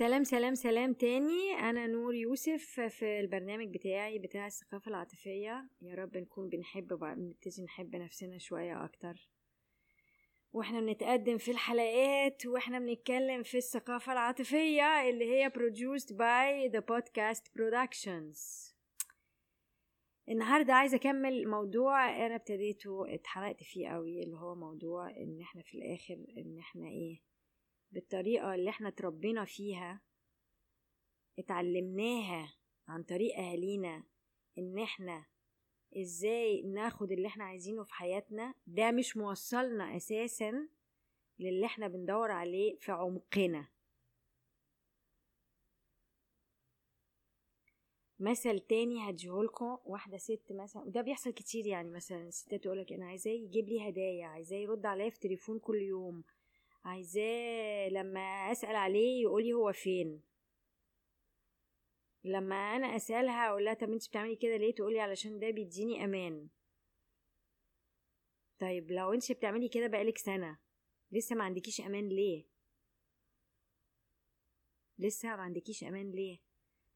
سلام سلام سلام تاني. أنا نور يوسف في البرنامج بتاعي بتاع الثقافة العاطفية. يا رب نكون بنحب بعض نبتدي نحب نفسنا شوية أكتر. وإحنا بنتقدم في الحلقات وإحنا بنتكلم في الثقافة العاطفية اللي هي produced by the podcast productions. النهاردة عايزة أكمل موضوع أنا ابتديته اتحرقت فيه قوي اللي هو موضوع إن إحنا في الآخر إن إحنا إيه بالطريقة اللي إحنا اتربينا فيها اتعلمناها عن طريق أهالينا إن إحنا إزاي ناخد اللي إحنا عايزينه في حياتنا. ده مش موصلنا أساسا للي إحنا بندور عليه في عمقنا. مثل تاني هديهولكم واحدة ست مثلا وده بيحصل كتير يعني مثلا الستات تقولك أنا عايزاه يجيب لي هدايا عايزاه يرد عليا في تليفون كل يوم. عايزاه لما أسأل عليه يقولي هو فين. لما أنا أسألها أقول لها طب انت بتعملي كده ليه؟ تقولي علشان ده بيديني أمان. طيب لو انت بتعملي كده بقالك سنة لسه ما عندكيش أمان ليه؟ لسه ما عندكيش أمان ليه؟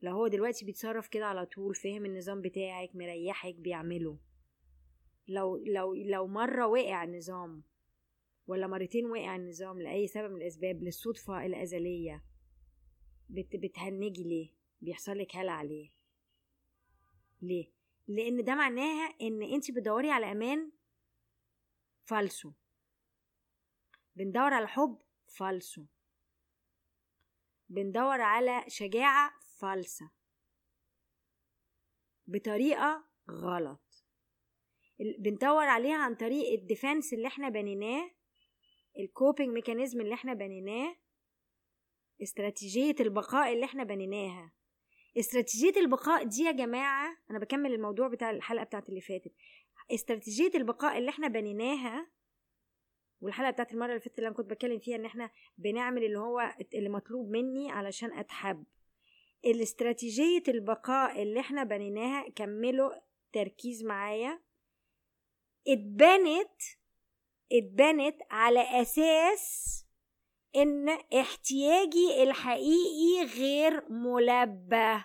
لو هو دلوقتي بيتصرف كده على طول فاهم النظام بتاعك مريحك بيعمله. لو لو لو مرة وقع النظام ولا مرتين وقع النظام لأي سبب من الأسباب للصدفة الأزلية. بت بتهنجي ليه؟ بيحصل لك هلع ليه؟ ليه؟ لأن ده معناها إن أنت بتدوري على أمان فالسو. بندور على حب فالسو. بندور على شجاعة فالسة. بطريقة غلط. بندور عليها عن طريق ال defense اللي إحنا بنيناه ال coping mechanism اللي إحنا بنيناه استراتيجية البقاء اللي إحنا بنيناها. استراتيجية البقاء دي يا جماعة أنا بكمل الموضوع بتاع الحلقة بتاعت اللي فاتت. استراتيجية البقاء اللي إحنا بنيناها والحلقة بتاعت المرة اللي فاتت اللي أنا كنت بتكلم فيها إن إحنا بنعمل اللي هو اللي مطلوب مني علشان أتحب. الاستراتيجية البقاء اللي إحنا بنيناها كملوا تركيز معايا. اتبنت اتبنت على أساس إن احتياجي الحقيقي غير ملبى.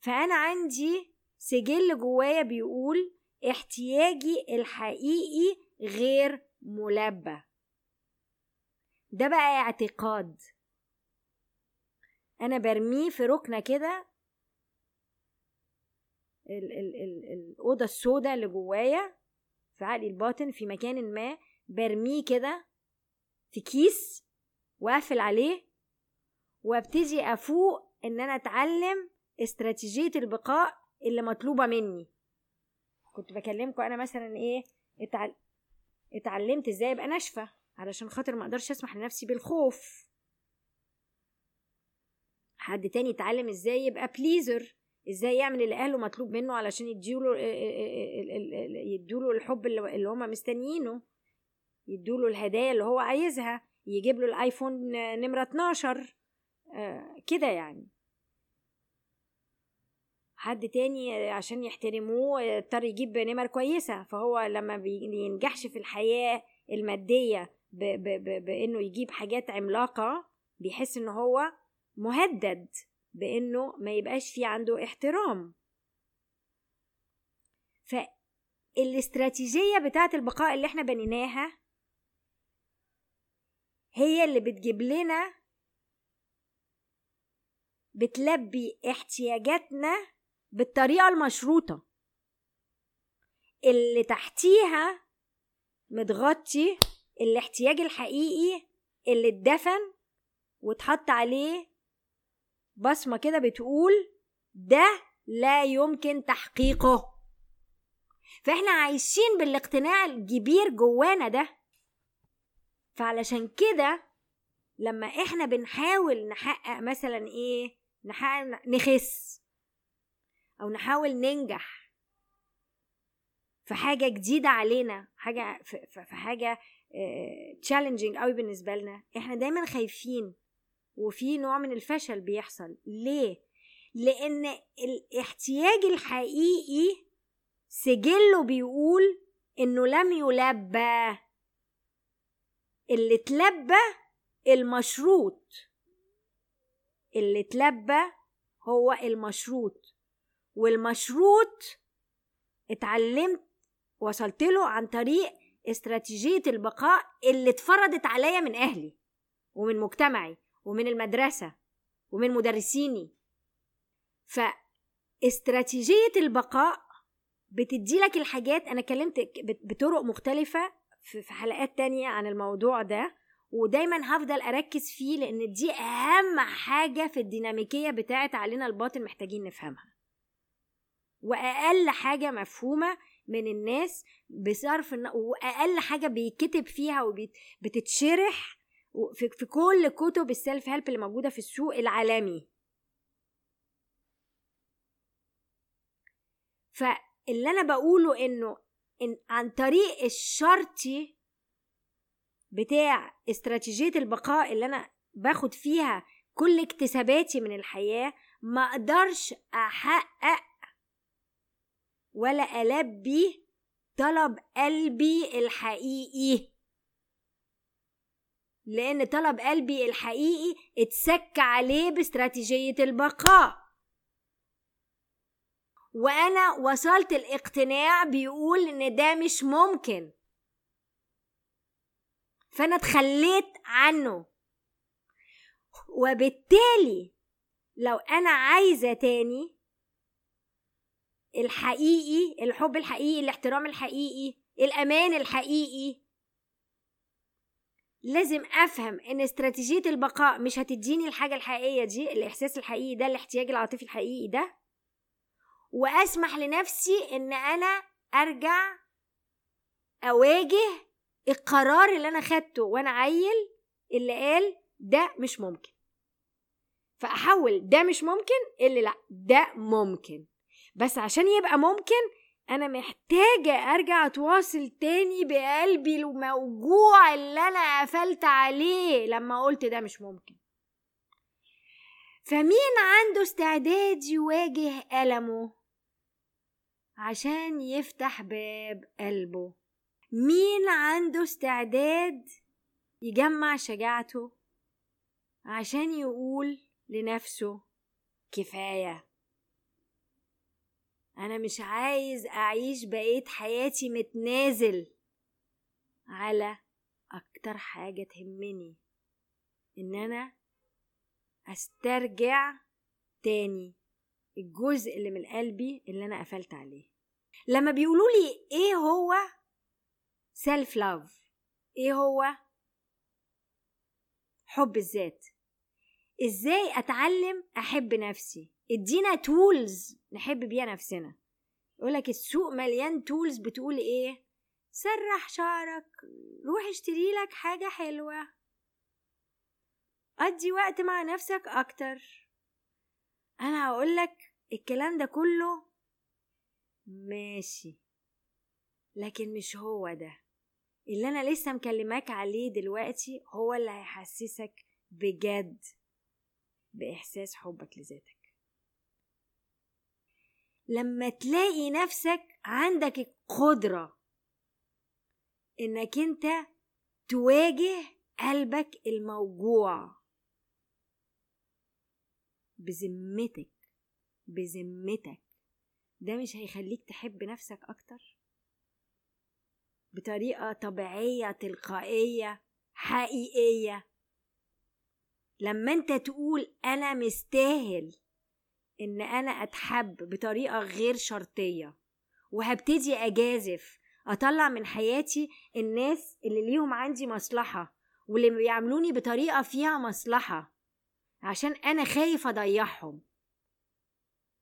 فأنا عندي سجل جوايا بيقول احتياجي الحقيقي غير ملبى. ده بقى اعتقاد. أنا برميه في ركنة كده ال ال ال الأوضة السوداء اللي جوايا في عقلي الباطن في مكان ما برميه كده في كيس وأقفل عليه وأبتدي أفوق إن أنا أتعلم استراتيجية البقاء اللي مطلوبة مني. كنت بكلمكم أنا مثلا إيه اتعل... اتعلمت إزاي أبقى ناشفة علشان خاطر ما أقدرش أسمح لنفسي بالخوف. حد تاني اتعلم إزاي يبقى بليزر إزاي يعمل اللي اهله مطلوب منه علشان يديله يديله الحب اللي هما مستنيينه. يديله الهدايا اللي هو عايزها. يجيب له الايفون نمرة 12 كده يعني. حد تاني عشان يحترموه اضطر يجيب نمر كويسة. فهو لما بينجحش في الحياة المادية ب ب ب بإنه يجيب حاجات عملاقة بيحس إن هو مهدد. بإنه ما يبقاش في عنده احترام. فالاستراتيجية بتاعة البقاء اللي إحنا بنيناها هي اللي بتجيب لنا بتلبي احتياجاتنا بالطريقة المشروطة. اللي تحتيها متغطي الاحتياج الحقيقي اللي اتدفن واتحط عليه بصمة كده بتقول ده لا يمكن تحقيقه. فإحنا عايشين بالاقتناع الكبير جوانا ده. فعلشان كده لما إحنا بنحاول نحقق مثلا إيه نحقق نخس أو نحاول ننجح في حاجة جديدة علينا حاجة في حاجة تشالنجينج قوي بالنسبة لنا إحنا دايما خايفين وفي نوع من الفشل بيحصل. ليه؟ لأن الاحتياج الحقيقي سجله بيقول إنه لم يلبى. اللي اتلبى المشروط. اللي اتلبى هو المشروط. والمشروط اتعلمت وصلت له عن طريق استراتيجية البقاء اللي اتفرضت عليا من أهلي ومن مجتمعي. ومن المدرسة ومن مدرسيني. فاستراتيجية البقاء بتدي لك الحاجات أنا كلمت بطرق مختلفة في حلقات تانية عن الموضوع ده ودايما هفضل أركز فيه لأن دي أهم حاجة في الديناميكية بتاعه علينا الباطن محتاجين نفهمها. وأقل حاجة مفهومة من الناس بصرف وأقل حاجة بيكتب فيها وبتتشرح في, في كل كتب السيلف هيلب اللي موجودة في السوق العالمي. فاللي أنا بقوله إنه إن عن طريق الشرطي بتاع استراتيجية البقاء اللي أنا باخد فيها كل اكتساباتي من الحياة ما أقدرش أحقق ولا ألبي طلب قلبي الحقيقي. لأن طلب قلبي الحقيقي اتسك عليه باستراتيجية البقاء. وأنا وصلت الاقتناع بيقول إن ده مش ممكن. فأنا اتخليت عنه. وبالتالي لو أنا عايزة تاني الحقيقي الحب الحقيقي الاحترام الحقيقي الأمان الحقيقي لازم أفهم إن استراتيجية البقاء مش هتديني الحاجة الحقيقية دي الإحساس الحقيقي ده الاحتياج العاطفي الحقيقي ده. وأسمح لنفسي إن أنا أرجع أواجه القرار اللي أنا خدته وأنا عيل اللي قال ده مش ممكن. فأحول ده مش ممكن إللي لأ ده ممكن. بس عشان يبقى ممكن أنا محتاجة أرجع أتواصل تاني بقلبي الموجوع اللي أنا قفلت عليه لما قلت ده مش ممكن. فمين عنده استعداد يواجه ألمه؟ عشان يفتح باب قلبه. مين عنده استعداد يجمع شجاعته عشان يقول لنفسه كفاية؟ أنا مش عايز أعيش بقيت حياتي متنازل على أكتر حاجة تهمني إن أنا أسترجع تاني الجزء اللي من قلبي اللي أنا قفلت عليه. لما بيقولوا لي إيه هو self love إيه هو حب الذات؟ إزاي أتعلم أحب نفسي؟ إدينا tools نحب بيها نفسنا. يقولك السوق مليان tools بتقول إيه؟ سرح شعرك روح اشتري لك حاجة حلوة. قضي وقت مع نفسك أكتر. أنا هقولك الكلام ده كله ماشي لكن مش هو ده. اللي أنا لسه مكلماك عليه دلوقتي هو اللي هيحسسك بجد بإحساس حبك لذاتك. لما تلاقي نفسك عندك القدرة إنك أنت تواجه قلبك الموجوع بذمتك بذمتك. ده مش هيخليك تحب نفسك أكتر؟ بطريقة طبيعية تلقائية حقيقية. لما أنت تقول أنا مستاهل إن أنا أتحب بطريقة غير شرطية وهبتدي أجازف أطلع من حياتي الناس اللي ليهم عندي مصلحة واللي بيعاملوني بطريقة فيها مصلحة عشان أنا خايف أضيعهم.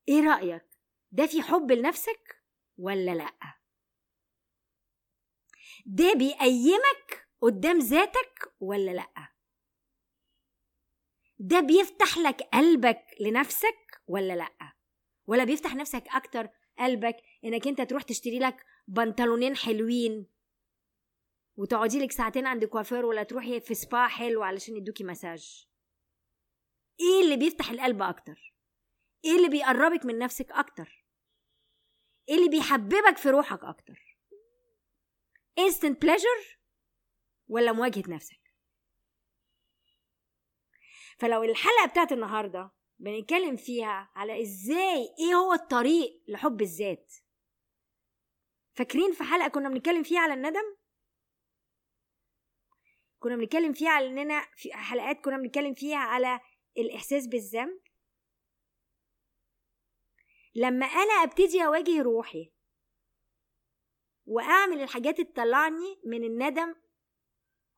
إيه رأيك؟ ده في حب لنفسك ولا لأ؟ ده بيقيمك قدام ذاتك ولا لأ؟ ده بيفتح لك قلبك لنفسك ولا لأ؟ ولا بيفتح نفسك أكتر قلبك إنك أنت تروح تشتري لك بنطلونين حلوين وتقعدي لك ساعتين عند كوافير ولا تروحي في سبا حلو علشان يدوكي مساج. إيه اللي بيفتح القلب أكتر؟ إيه اللي بيقربك من نفسك أكتر؟ إيه اللي بيحببك في روحك أكتر؟ Instant pleasure ولا مواجهة نفسك؟ فلو الحلقة بتاعت النهارده بنتكلم فيها على إزاي إيه هو الطريق لحب الذات؟ فاكرين في حلقة كنا بنتكلم فيها على الندم؟ كنا بنتكلم فيها على إننا في حلقات كنا بنتكلم فيها على الإحساس بالذنب؟ لما أنا أبتدي أواجه روحي وأعمل الحاجات اللي تطلعني من الندم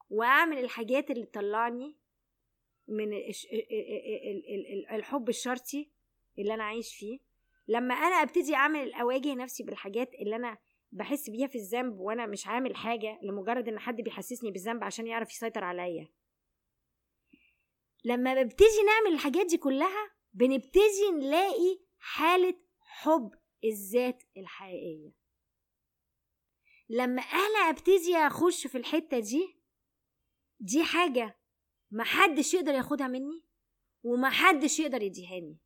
وأعمل الحاجات اللي تطلعني من الحب الشرطي اللي أنا عايش فيه. لما أنا أبتدي أعمل أواجه نفسي بالحاجات اللي أنا بحس بيها في الذنب وأنا مش عامل حاجة لمجرد إن حد بيحسسني بالذنب عشان يعرف يسيطر عليا. لما بنبتدي نعمل الحاجات دي كلها بنبتدي نلاقي حالة حب الذات الحقيقية. لما أنا أبتدي أخش في الحتة دي دي حاجة محدش يقدر ياخدها مني ومحدش يقدر يديهاني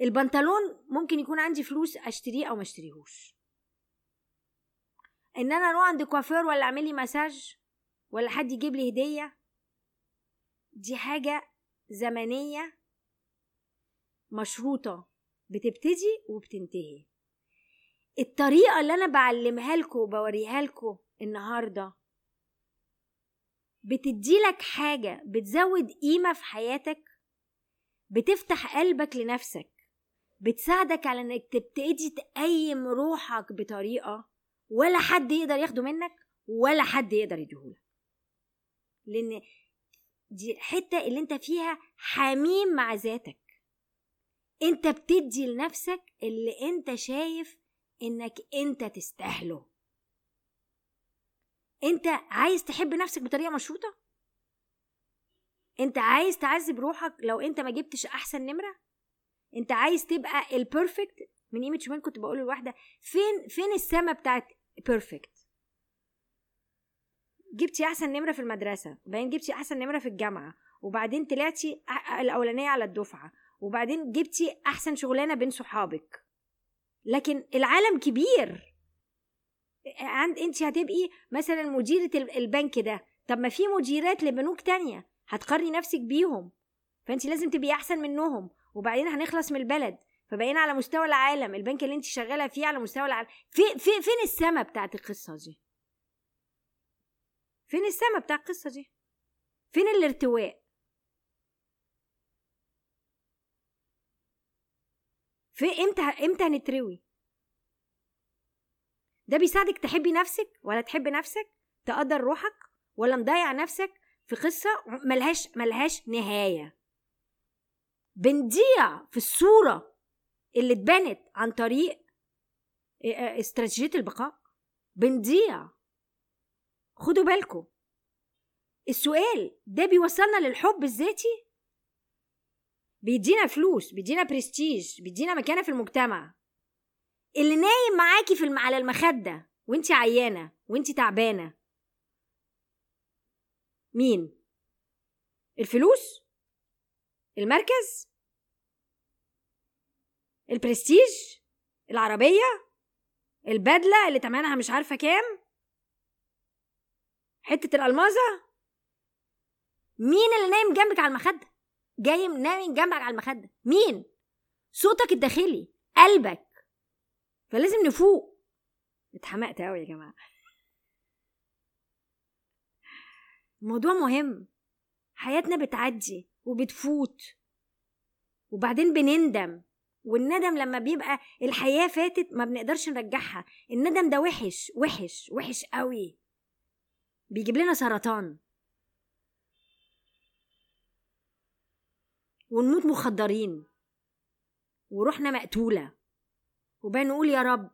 البنطلون ممكن يكون عندي فلوس أشتريه أو ما أشتريهوش. إن أنا أروح عند كوافير ولا أعمل لي مساج ولا حد يجيب لي هدية دي حاجة زمنية مشروطة بتبتدي وبتنتهي. الطريقة اللي أنا بعلمها لكم وبوريها لكم النهارده بتديلك حاجة بتزود قيمة في حياتك بتفتح قلبك لنفسك بتساعدك على إنك تبتدي تقيم روحك بطريقة ولا حد يقدر ياخده منك ولا حد يقدر يديهولك. لأن دي الحتة اللي أنت فيها حميم مع ذاتك. أنت بتدي لنفسك اللي أنت شايف إنك أنت تستاهله. انت عايز تحب نفسك بطريقة مشروطة؟ انت عايز تعذب روحك لو انت ما جبتش أحسن نمرة؟ انت عايز تبقى ال perfect من قيمة يومين كنت بقول لواحدة فين فين السما بتاعت perfect جبتي أحسن نمرة في المدرسة وبعدين جبتي أحسن نمرة في الجامعة وبعدين طلعتي الأولانية على الدفعة وبعدين جبتي أحسن شغلانة بين صحابك. لكن العالم كبير. عند انت هتبقي مثلا مديرة البنك ده. طب ما في مديرات لبنوك تانية هتقارني نفسك بيهم. فانت لازم تبقي أحسن منهم. وبعدين هنخلص من البلد. فبقينا على مستوى العالم. البنك اللي انت شغالة فيه على مستوى العالم في في فين السما بتاعت القصة دي؟ فين السما بتاع القصة دي؟ فين الارتواء؟ في إمتى إمتى هنتروي؟ ده بيساعدك تحبي نفسك ولا تحب نفسك؟ تقدر روحك ولا مضيع نفسك في قصة ملهاش ملهاش نهاية. بنضيع في الصورة اللي اتبنت عن طريق استراتيجية البقاء. بنضيع. خدوا بالكم. السؤال ده بيوصلنا للحب الذاتي؟ بيدينا فلوس بيدينا برستيج بيدينا مكانة في المجتمع. اللي نايم معاكي في الم... على المخدة وانت عيانة وانت تعبانة. مين؟ الفلوس؟ المركز؟ البرستيج؟ العربية؟ البدلة اللي تمنها مش عارفة كام؟ حتة الالمازه مين اللي نايم جنبك على المخدة؟ جاي نايم جنبك على المخدة. مين؟ صوتك الداخلي قلبك. فلازم نفوق. اتحمقت قوي يا جماعة. الموضوع مهم. حياتنا بتعدي وبتفوت. وبعدين بنندم. والندم لما بيبقى الحياة فاتت ما بنقدرش نرجعها. الندم ده وحش وحش وحش قوي بيجيب لنا سرطان. ونموت مخدرين. وروحنا مقتولة. وبقى نقول يا رب.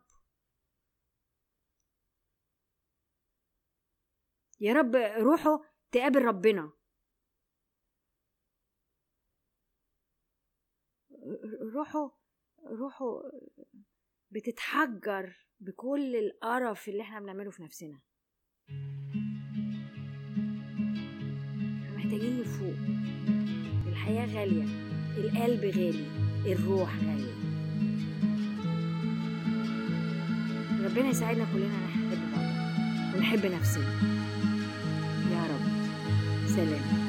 يا رب روحه تقابل ربنا. روحه روحه بتتحجر بكل القرف اللي إحنا بنعمله في نفسنا. محتاجين نفوق. الحياة غالية القلب غالي الروح غالية. ربنا يساعدنا كلنا نحب بعض ونحب نفسنا. يا رب. سلام.